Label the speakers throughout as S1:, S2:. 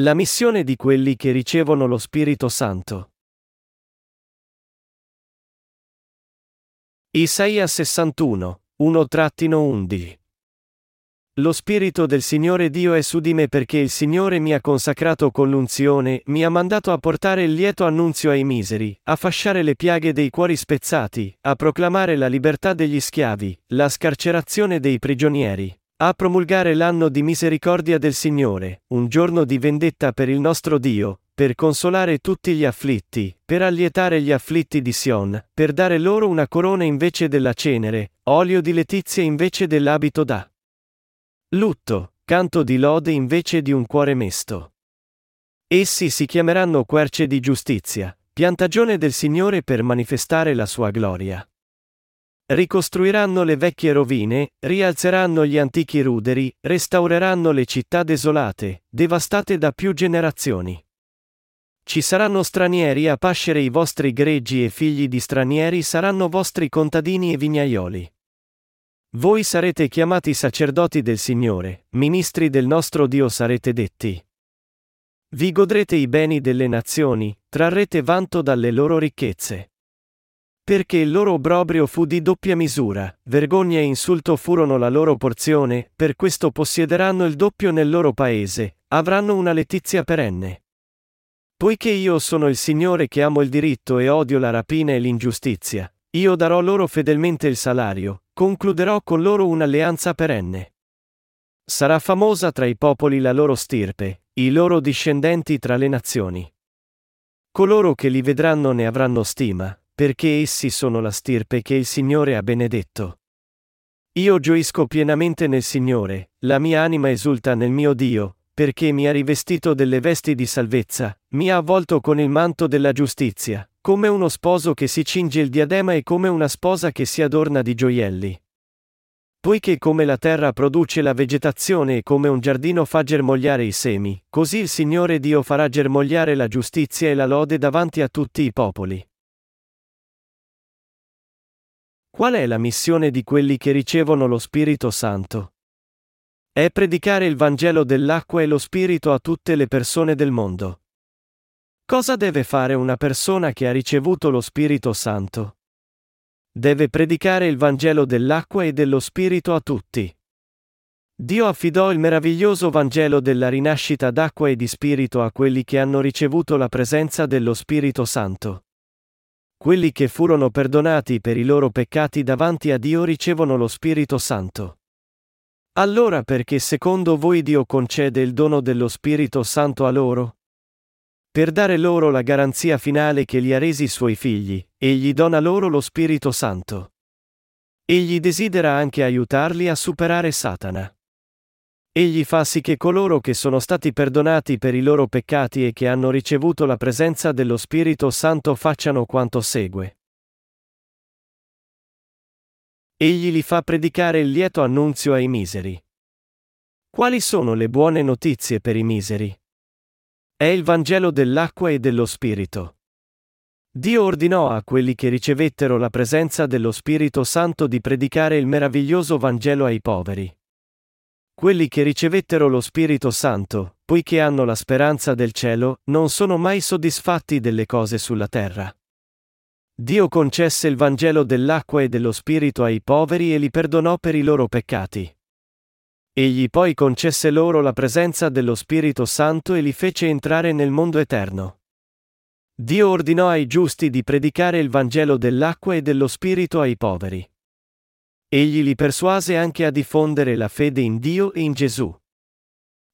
S1: La missione di quelli che ricevono lo Spirito Santo. Isaia 61, 1-11 Lo Spirito del Signore Dio è su di me perché il Signore mi ha consacrato con l'unzione, mi ha mandato a portare il lieto annunzio ai miseri, a fasciare le piaghe dei cuori spezzati, a proclamare la libertà degli schiavi, la scarcerazione dei prigionieri, a promulgare l'anno di misericordia del Signore, un giorno di vendetta per il nostro Dio, per consolare tutti gli afflitti, per allietare gli afflitti di Sion, per dare loro una corona invece della cenere, olio di letizia invece dell'abito da lutto, canto di lode invece di un cuore mesto. Essi si chiameranno querce di giustizia, piantagione del Signore per manifestare la sua gloria. Ricostruiranno le vecchie rovine, rialzeranno gli antichi ruderi, restaureranno le città desolate, devastate da più generazioni. Ci saranno stranieri a pascere i vostri greggi e figli di stranieri saranno vostri contadini e vignaioli. Voi sarete chiamati sacerdoti del Signore, ministri del nostro Dio sarete detti. Vi godrete i beni delle nazioni, trarrete vanto dalle loro ricchezze. Perché il loro obbrobrio fu di doppia misura, vergogna e insulto furono la loro porzione, per questo possiederanno il doppio nel loro paese, avranno una letizia perenne. Poiché io sono il Signore che amo il diritto e odio la rapina e l'ingiustizia, io darò loro fedelmente il salario, concluderò con loro un'alleanza perenne. Sarà famosa tra i popoli la loro stirpe, i loro discendenti tra le nazioni. Coloro che li vedranno ne avranno stima, perché essi sono la stirpe che il Signore ha benedetto. Io gioisco pienamente nel Signore, la mia anima esulta nel mio Dio, perché mi ha rivestito delle vesti di salvezza, mi ha avvolto con il manto della giustizia, come uno sposo che si cinge il diadema e come una sposa che si adorna di gioielli. Poiché come la terra produce la vegetazione e come un giardino fa germogliare i semi, così il Signore Dio farà germogliare la giustizia e la lode davanti a tutti i popoli. Qual è la missione di quelli che ricevono lo Spirito Santo? È predicare il Vangelo dell'acqua e lo Spirito a tutte le persone del mondo. Cosa deve fare una persona che ha ricevuto lo Spirito Santo? Deve predicare il Vangelo dell'acqua e dello Spirito a tutti. Dio affidò il meraviglioso Vangelo della rinascita d'acqua e di Spirito a quelli che hanno ricevuto la presenza dello Spirito Santo. Quelli che furono perdonati per i loro peccati davanti a Dio ricevono lo Spirito Santo. Allora perché secondo voi Dio concede il dono dello Spirito Santo a loro? Per dare loro la garanzia finale che li ha resi suoi figli, egli dona loro lo Spirito Santo. Egli desidera anche aiutarli a superare Satana. Egli fa sì che coloro che sono stati perdonati per i loro peccati e che hanno ricevuto la presenza dello Spirito Santo facciano quanto segue. Egli li fa predicare il lieto annunzio ai miseri. Quali sono le buone notizie per i miseri? È il Vangelo dell'acqua e dello Spirito. Dio ordinò a quelli che ricevettero la presenza dello Spirito Santo di predicare il meraviglioso Vangelo ai poveri. Quelli che ricevettero lo Spirito Santo, poiché hanno la speranza del cielo, non sono mai soddisfatti delle cose sulla terra. Dio concesse il Vangelo dell'acqua e dello Spirito ai poveri e li perdonò per i loro peccati. Egli poi concesse loro la presenza dello Spirito Santo e li fece entrare nel mondo eterno. Dio ordinò ai giusti di predicare il Vangelo dell'acqua e dello Spirito ai poveri. Egli li persuase anche a diffondere la fede in Dio e in Gesù.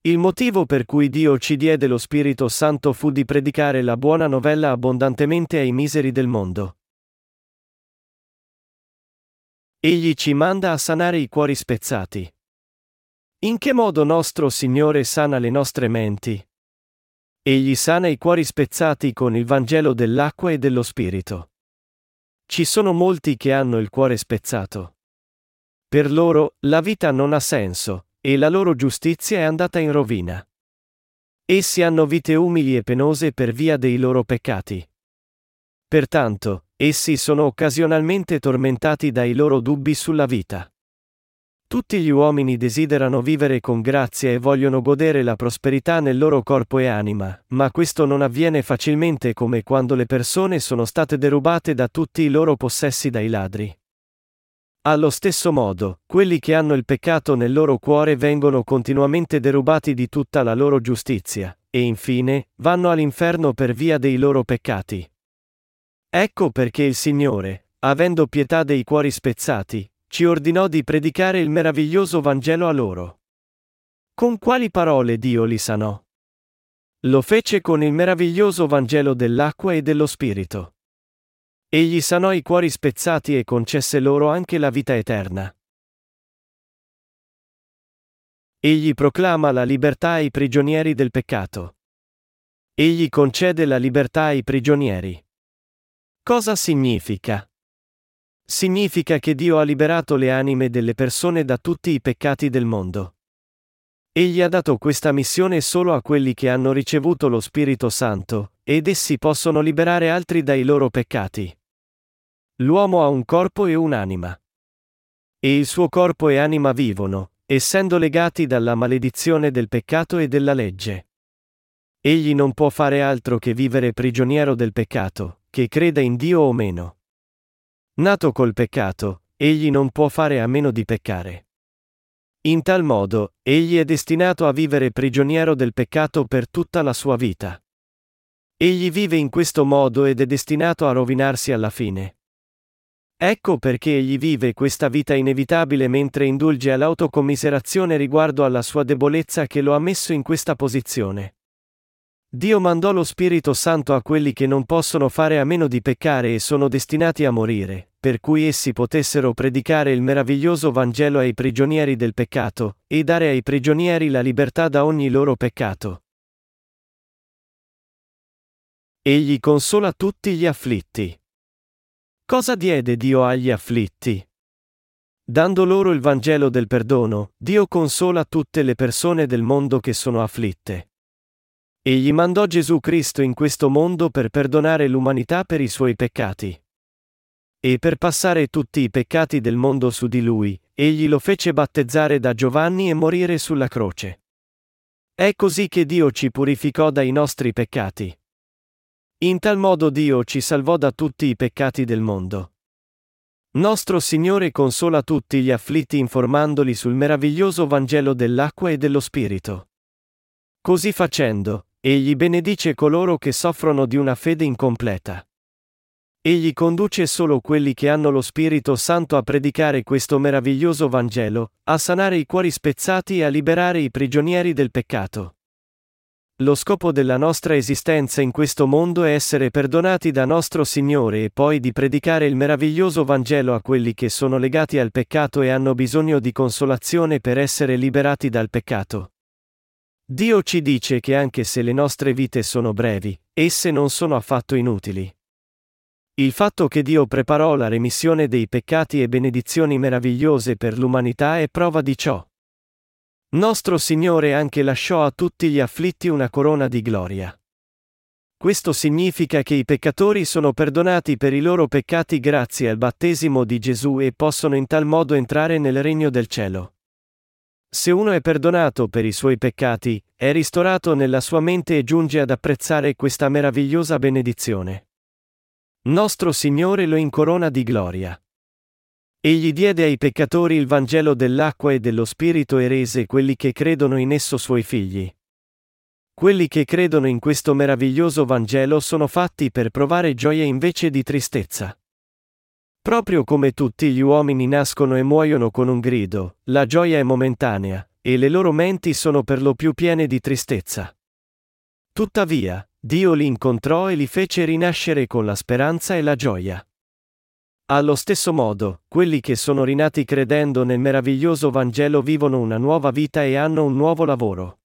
S1: Il motivo per cui Dio ci diede lo Spirito Santo fu di predicare la buona novella abbondantemente ai miseri del mondo. Egli ci manda a sanare i cuori spezzati. In che modo nostro Signore sana le nostre menti? Egli sana i cuori spezzati con il Vangelo dell'acqua e dello Spirito. Ci sono molti che hanno il cuore spezzato. Per loro, la vita non ha senso, e la loro giustizia è andata in rovina. Essi hanno vite umili e penose per via dei loro peccati. Pertanto, essi sono occasionalmente tormentati dai loro dubbi sulla vita. Tutti gli uomini desiderano vivere con grazia e vogliono godere la prosperità nel loro corpo e anima, ma questo non avviene facilmente come quando le persone sono state derubate da tutti i loro possessi dai ladri. Allo stesso modo, quelli che hanno il peccato nel loro cuore vengono continuamente derubati di tutta la loro giustizia, e infine, vanno all'inferno per via dei loro peccati. Ecco perché il Signore, avendo pietà dei cuori spezzati, ci ordinò di predicare il meraviglioso Vangelo a loro. Con quali parole Dio li sanò? Lo fece con il meraviglioso Vangelo dell'acqua e dello Spirito. Egli sanò i cuori spezzati e concesse loro anche la vita eterna. Egli proclama la libertà ai prigionieri del peccato. Egli concede la libertà ai prigionieri. Cosa significa? Significa che Dio ha liberato le anime delle persone da tutti i peccati del mondo. Egli ha dato questa missione solo a quelli che hanno ricevuto lo Spirito Santo, ed essi possono liberare altri dai loro peccati. L'uomo ha un corpo e un'anima. E il suo corpo e anima vivono, essendo legati dalla maledizione del peccato e della legge. Egli non può fare altro che vivere prigioniero del peccato, che creda in Dio o meno. Nato col peccato, egli non può fare a meno di peccare. In tal modo, egli è destinato a vivere prigioniero del peccato per tutta la sua vita. Egli vive in questo modo ed è destinato a rovinarsi alla fine. Ecco perché egli vive questa vita inevitabile mentre indulge all'autocommiserazione riguardo alla sua debolezza che lo ha messo in questa posizione. Dio mandò lo Spirito Santo a quelli che non possono fare a meno di peccare e sono destinati a morire, per cui essi potessero predicare il meraviglioso Vangelo ai prigionieri del peccato, e dare ai prigionieri la libertà da ogni loro peccato. Egli consola tutti gli afflitti. Cosa diede Dio agli afflitti? Dando loro il Vangelo del perdono, Dio consola tutte le persone del mondo che sono afflitte. Egli mandò Gesù Cristo in questo mondo per perdonare l'umanità per i suoi peccati. E per passare tutti i peccati del mondo su di lui, egli lo fece battezzare da Giovanni e morire sulla croce. È così che Dio ci purificò dai nostri peccati. In tal modo Dio ci salvò da tutti i peccati del mondo. Nostro Signore consola tutti gli afflitti informandoli sul meraviglioso Vangelo dell'acqua e dello Spirito. Così facendo, Egli benedice coloro che soffrono di una fede incompleta. Egli conduce solo quelli che hanno lo Spirito Santo a predicare questo meraviglioso Vangelo, a sanare i cuori spezzati e a liberare i prigionieri del peccato. Lo scopo della nostra esistenza in questo mondo è essere perdonati da nostro Signore e poi di predicare il meraviglioso Vangelo a quelli che sono legati al peccato e hanno bisogno di consolazione per essere liberati dal peccato. Dio ci dice che anche se le nostre vite sono brevi, esse non sono affatto inutili. Il fatto che Dio preparò la remissione dei peccati e benedizioni meravigliose per l'umanità è prova di ciò. Nostro Signore anche lasciò a tutti gli afflitti una corona di gloria. Questo significa che i peccatori sono perdonati per i loro peccati grazie al battesimo di Gesù e possono in tal modo entrare nel regno del cielo. Se uno è perdonato per i suoi peccati, è ristorato nella sua mente e giunge ad apprezzare questa meravigliosa benedizione. Nostro Signore lo incorona di gloria. Egli diede ai peccatori il Vangelo dell'acqua e dello Spirito e rese quelli che credono in esso suoi figli. Quelli che credono in questo meraviglioso Vangelo sono fatti per provare gioia invece di tristezza. Proprio come tutti gli uomini nascono e muoiono con un grido, la gioia è momentanea, e le loro menti sono per lo più piene di tristezza. Tuttavia, Dio li incontrò e li fece rinascere con la speranza e la gioia. Allo stesso modo, quelli che sono rinati credendo nel meraviglioso Vangelo vivono una nuova vita e hanno un nuovo lavoro.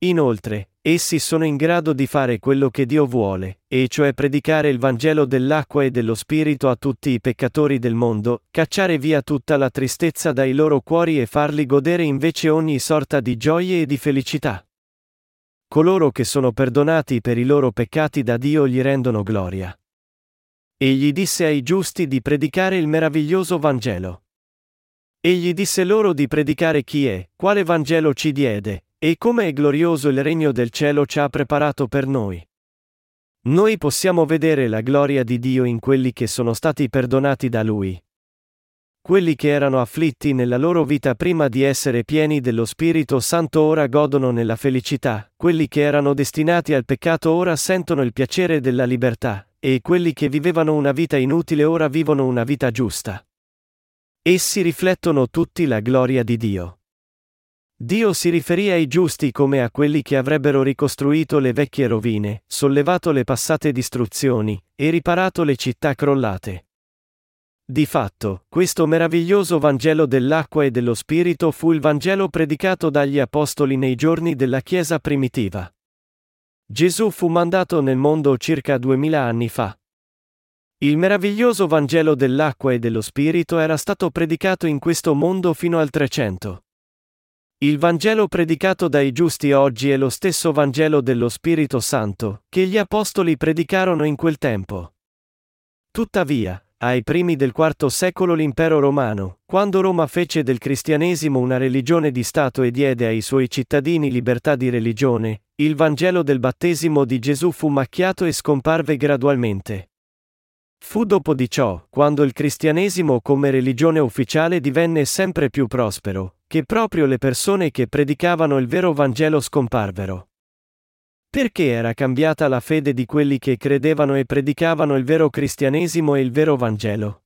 S1: Inoltre, Essi sono in grado di fare quello che Dio vuole, e cioè predicare il Vangelo dell'acqua e dello Spirito a tutti i peccatori del mondo, cacciare via tutta la tristezza dai loro cuori e farli godere invece ogni sorta di gioie e di felicità. Coloro che sono perdonati per i loro peccati da Dio gli rendono gloria. Egli disse ai giusti di predicare il meraviglioso Vangelo. Egli disse loro di predicare chi è, quale Vangelo ci diede, e come è glorioso il regno del cielo ci ha preparato per noi. Noi possiamo vedere la gloria di Dio in quelli che sono stati perdonati da Lui. Quelli che erano afflitti nella loro vita prima di essere pieni dello Spirito Santo ora godono nella felicità, quelli che erano destinati al peccato ora sentono il piacere della libertà, e quelli che vivevano una vita inutile ora vivono una vita giusta. Essi riflettono tutti la gloria di Dio. Dio si riferì ai giusti come a quelli che avrebbero ricostruito le vecchie rovine, sollevato le passate distruzioni, e riparato le città crollate. Di fatto, questo meraviglioso Vangelo dell'acqua e dello Spirito fu il Vangelo predicato dagli Apostoli nei giorni della Chiesa primitiva. Gesù fu mandato nel mondo circa duemila anni fa. Il meraviglioso Vangelo dell'acqua e dello Spirito era stato predicato in questo mondo fino al 300. Il Vangelo predicato dai giusti oggi è lo stesso Vangelo dello Spirito Santo, che gli Apostoli predicarono in quel tempo. Tuttavia, ai primi del IV secolo l'impero romano, quando Roma fece del cristianesimo una religione di Stato e diede ai suoi cittadini libertà di religione, il Vangelo del battesimo di Gesù fu macchiato e scomparve gradualmente. Fu dopo di ciò, quando il cristianesimo come religione ufficiale divenne sempre più prospero, che proprio le persone che predicavano il vero Vangelo scomparvero. Perché era cambiata la fede di quelli che credevano e predicavano il vero cristianesimo e il vero Vangelo?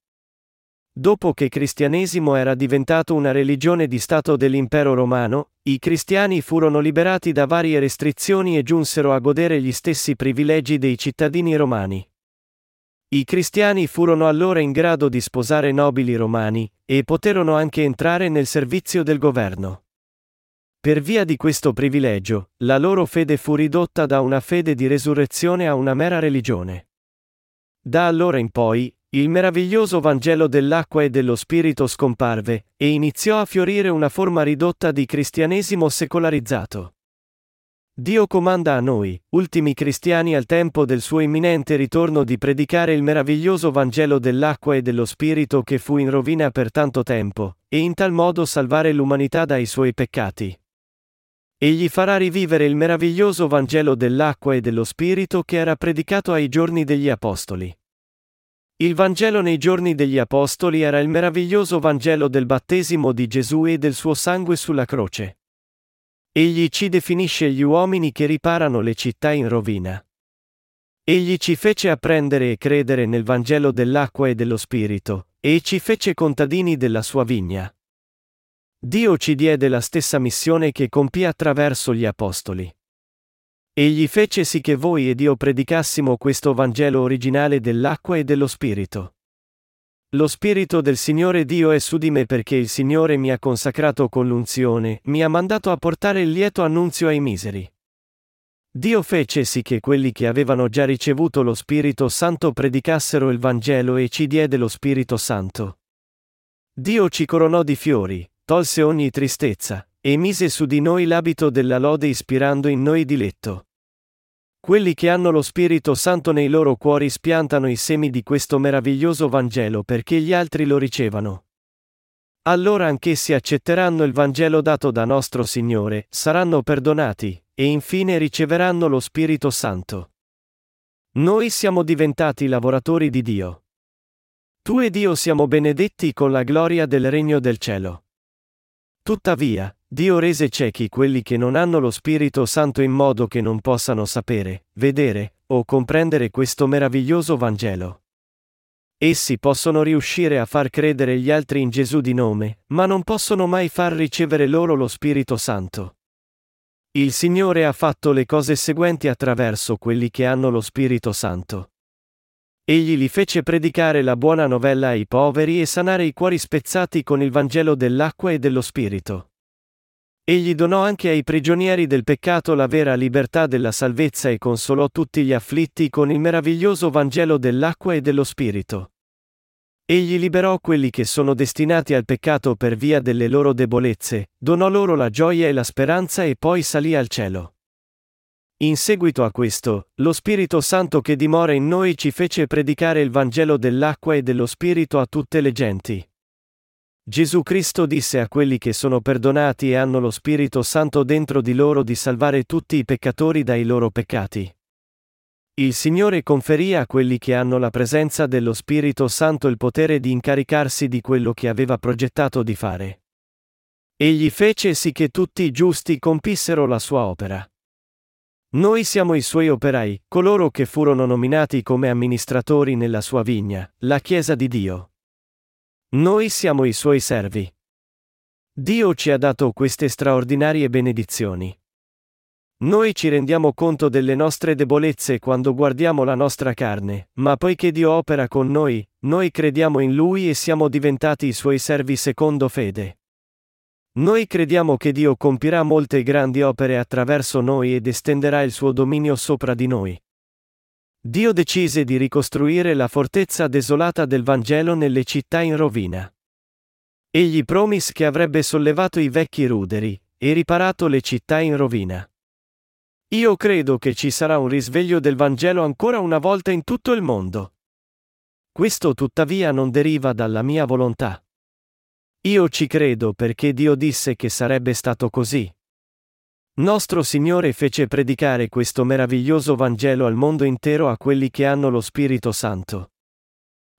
S1: Dopo che cristianesimo era diventato una religione di Stato dell'impero romano, i cristiani furono liberati da varie restrizioni e giunsero a godere gli stessi privilegi dei cittadini romani. I cristiani furono allora in grado di sposare nobili romani, e poterono anche entrare nel servizio del governo. Per via di questo privilegio, la loro fede fu ridotta da una fede di resurrezione a una mera religione. Da allora in poi, il meraviglioso Vangelo dell'acqua e dello Spirito scomparve, e iniziò a fiorire una forma ridotta di cristianesimo secolarizzato. Dio comanda a noi, ultimi cristiani al tempo del suo imminente ritorno, di predicare il meraviglioso Vangelo dell'acqua e dello Spirito che fu in rovina per tanto tempo, e in tal modo salvare l'umanità dai suoi peccati. Egli farà rivivere il meraviglioso Vangelo dell'acqua e dello Spirito che era predicato ai giorni degli Apostoli. Il Vangelo nei giorni degli Apostoli era il meraviglioso Vangelo del battesimo di Gesù e del suo sangue sulla croce. Egli ci definisce gli uomini che riparano le città in rovina. Egli ci fece apprendere e credere nel Vangelo dell'acqua e dello Spirito, e ci fece contadini della sua vigna. Dio ci diede la stessa missione che compì attraverso gli Apostoli. Egli fece sì che voi ed io predicassimo questo Vangelo originale dell'acqua e dello Spirito. Lo Spirito del Signore Dio è su di me perché il Signore mi ha consacrato con l'unzione, mi ha mandato a portare il lieto annunzio ai miseri. Dio fece sì che quelli che avevano già ricevuto lo Spirito Santo predicassero il Vangelo e ci diede lo Spirito Santo. Dio ci coronò di fiori, tolse ogni tristezza, e mise su di noi l'abito della lode ispirando in noi diletto. Quelli che hanno lo Spirito Santo nei loro cuori spiantano i semi di questo meraviglioso Vangelo perché gli altri lo ricevano. Allora anch'essi accetteranno il Vangelo dato da nostro Signore, saranno perdonati, e infine riceveranno lo Spirito Santo. Noi siamo diventati lavoratori di Dio. Tu ed io siamo benedetti con la gloria del regno del cielo. Tuttavia, Dio rese ciechi quelli che non hanno lo Spirito Santo in modo che non possano sapere, vedere, o comprendere questo meraviglioso Vangelo. Essi possono riuscire a far credere gli altri in Gesù di nome, ma non possono mai far ricevere loro lo Spirito Santo. Il Signore ha fatto le cose seguenti attraverso quelli che hanno lo Spirito Santo. Egli li fece predicare la buona novella ai poveri e sanare i cuori spezzati con il Vangelo dell'acqua e dello Spirito. Egli donò anche ai prigionieri del peccato la vera libertà della salvezza e consolò tutti gli afflitti con il meraviglioso Vangelo dell'acqua e dello Spirito. Egli liberò quelli che sono destinati al peccato per via delle loro debolezze, donò loro la gioia e la speranza e poi salì al cielo. In seguito a questo, lo Spirito Santo che dimora in noi ci fece predicare il Vangelo dell'acqua e dello Spirito a tutte le genti. Gesù Cristo disse a quelli che sono perdonati e hanno lo Spirito Santo dentro di loro di salvare tutti i peccatori dai loro peccati. Il Signore conferì a quelli che hanno la presenza dello Spirito Santo il potere di incaricarsi di quello che aveva progettato di fare. Egli fece sì che tutti i giusti compissero la sua opera. Noi siamo i suoi operai, coloro che furono nominati come amministratori nella sua vigna, la Chiesa di Dio. Noi siamo i suoi servi. Dio ci ha dato queste straordinarie benedizioni. Noi ci rendiamo conto delle nostre debolezze quando guardiamo la nostra carne, ma poiché Dio opera con noi, noi crediamo in Lui e siamo diventati i suoi servi secondo fede. Noi crediamo che Dio compirà molte grandi opere attraverso noi ed estenderà il suo dominio sopra di noi. Dio decise di ricostruire la fortezza desolata del Vangelo nelle città in rovina. Egli promise che avrebbe sollevato i vecchi ruderi e riparato le città in rovina. Io credo che ci sarà un risveglio del Vangelo ancora una volta in tutto il mondo. Questo tuttavia non deriva dalla mia volontà. Io ci credo perché Dio disse che sarebbe stato così. Nostro Signore fece predicare questo meraviglioso Vangelo al mondo intero a quelli che hanno lo Spirito Santo.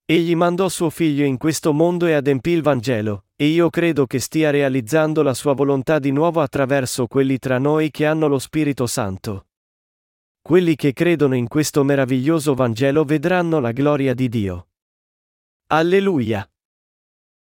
S1: Egli mandò suo figlio in questo mondo e adempì il Vangelo, e io credo che stia realizzando la sua volontà di nuovo attraverso quelli tra noi che hanno lo Spirito Santo. Quelli che credono in questo meraviglioso Vangelo vedranno la gloria di Dio. Alleluia!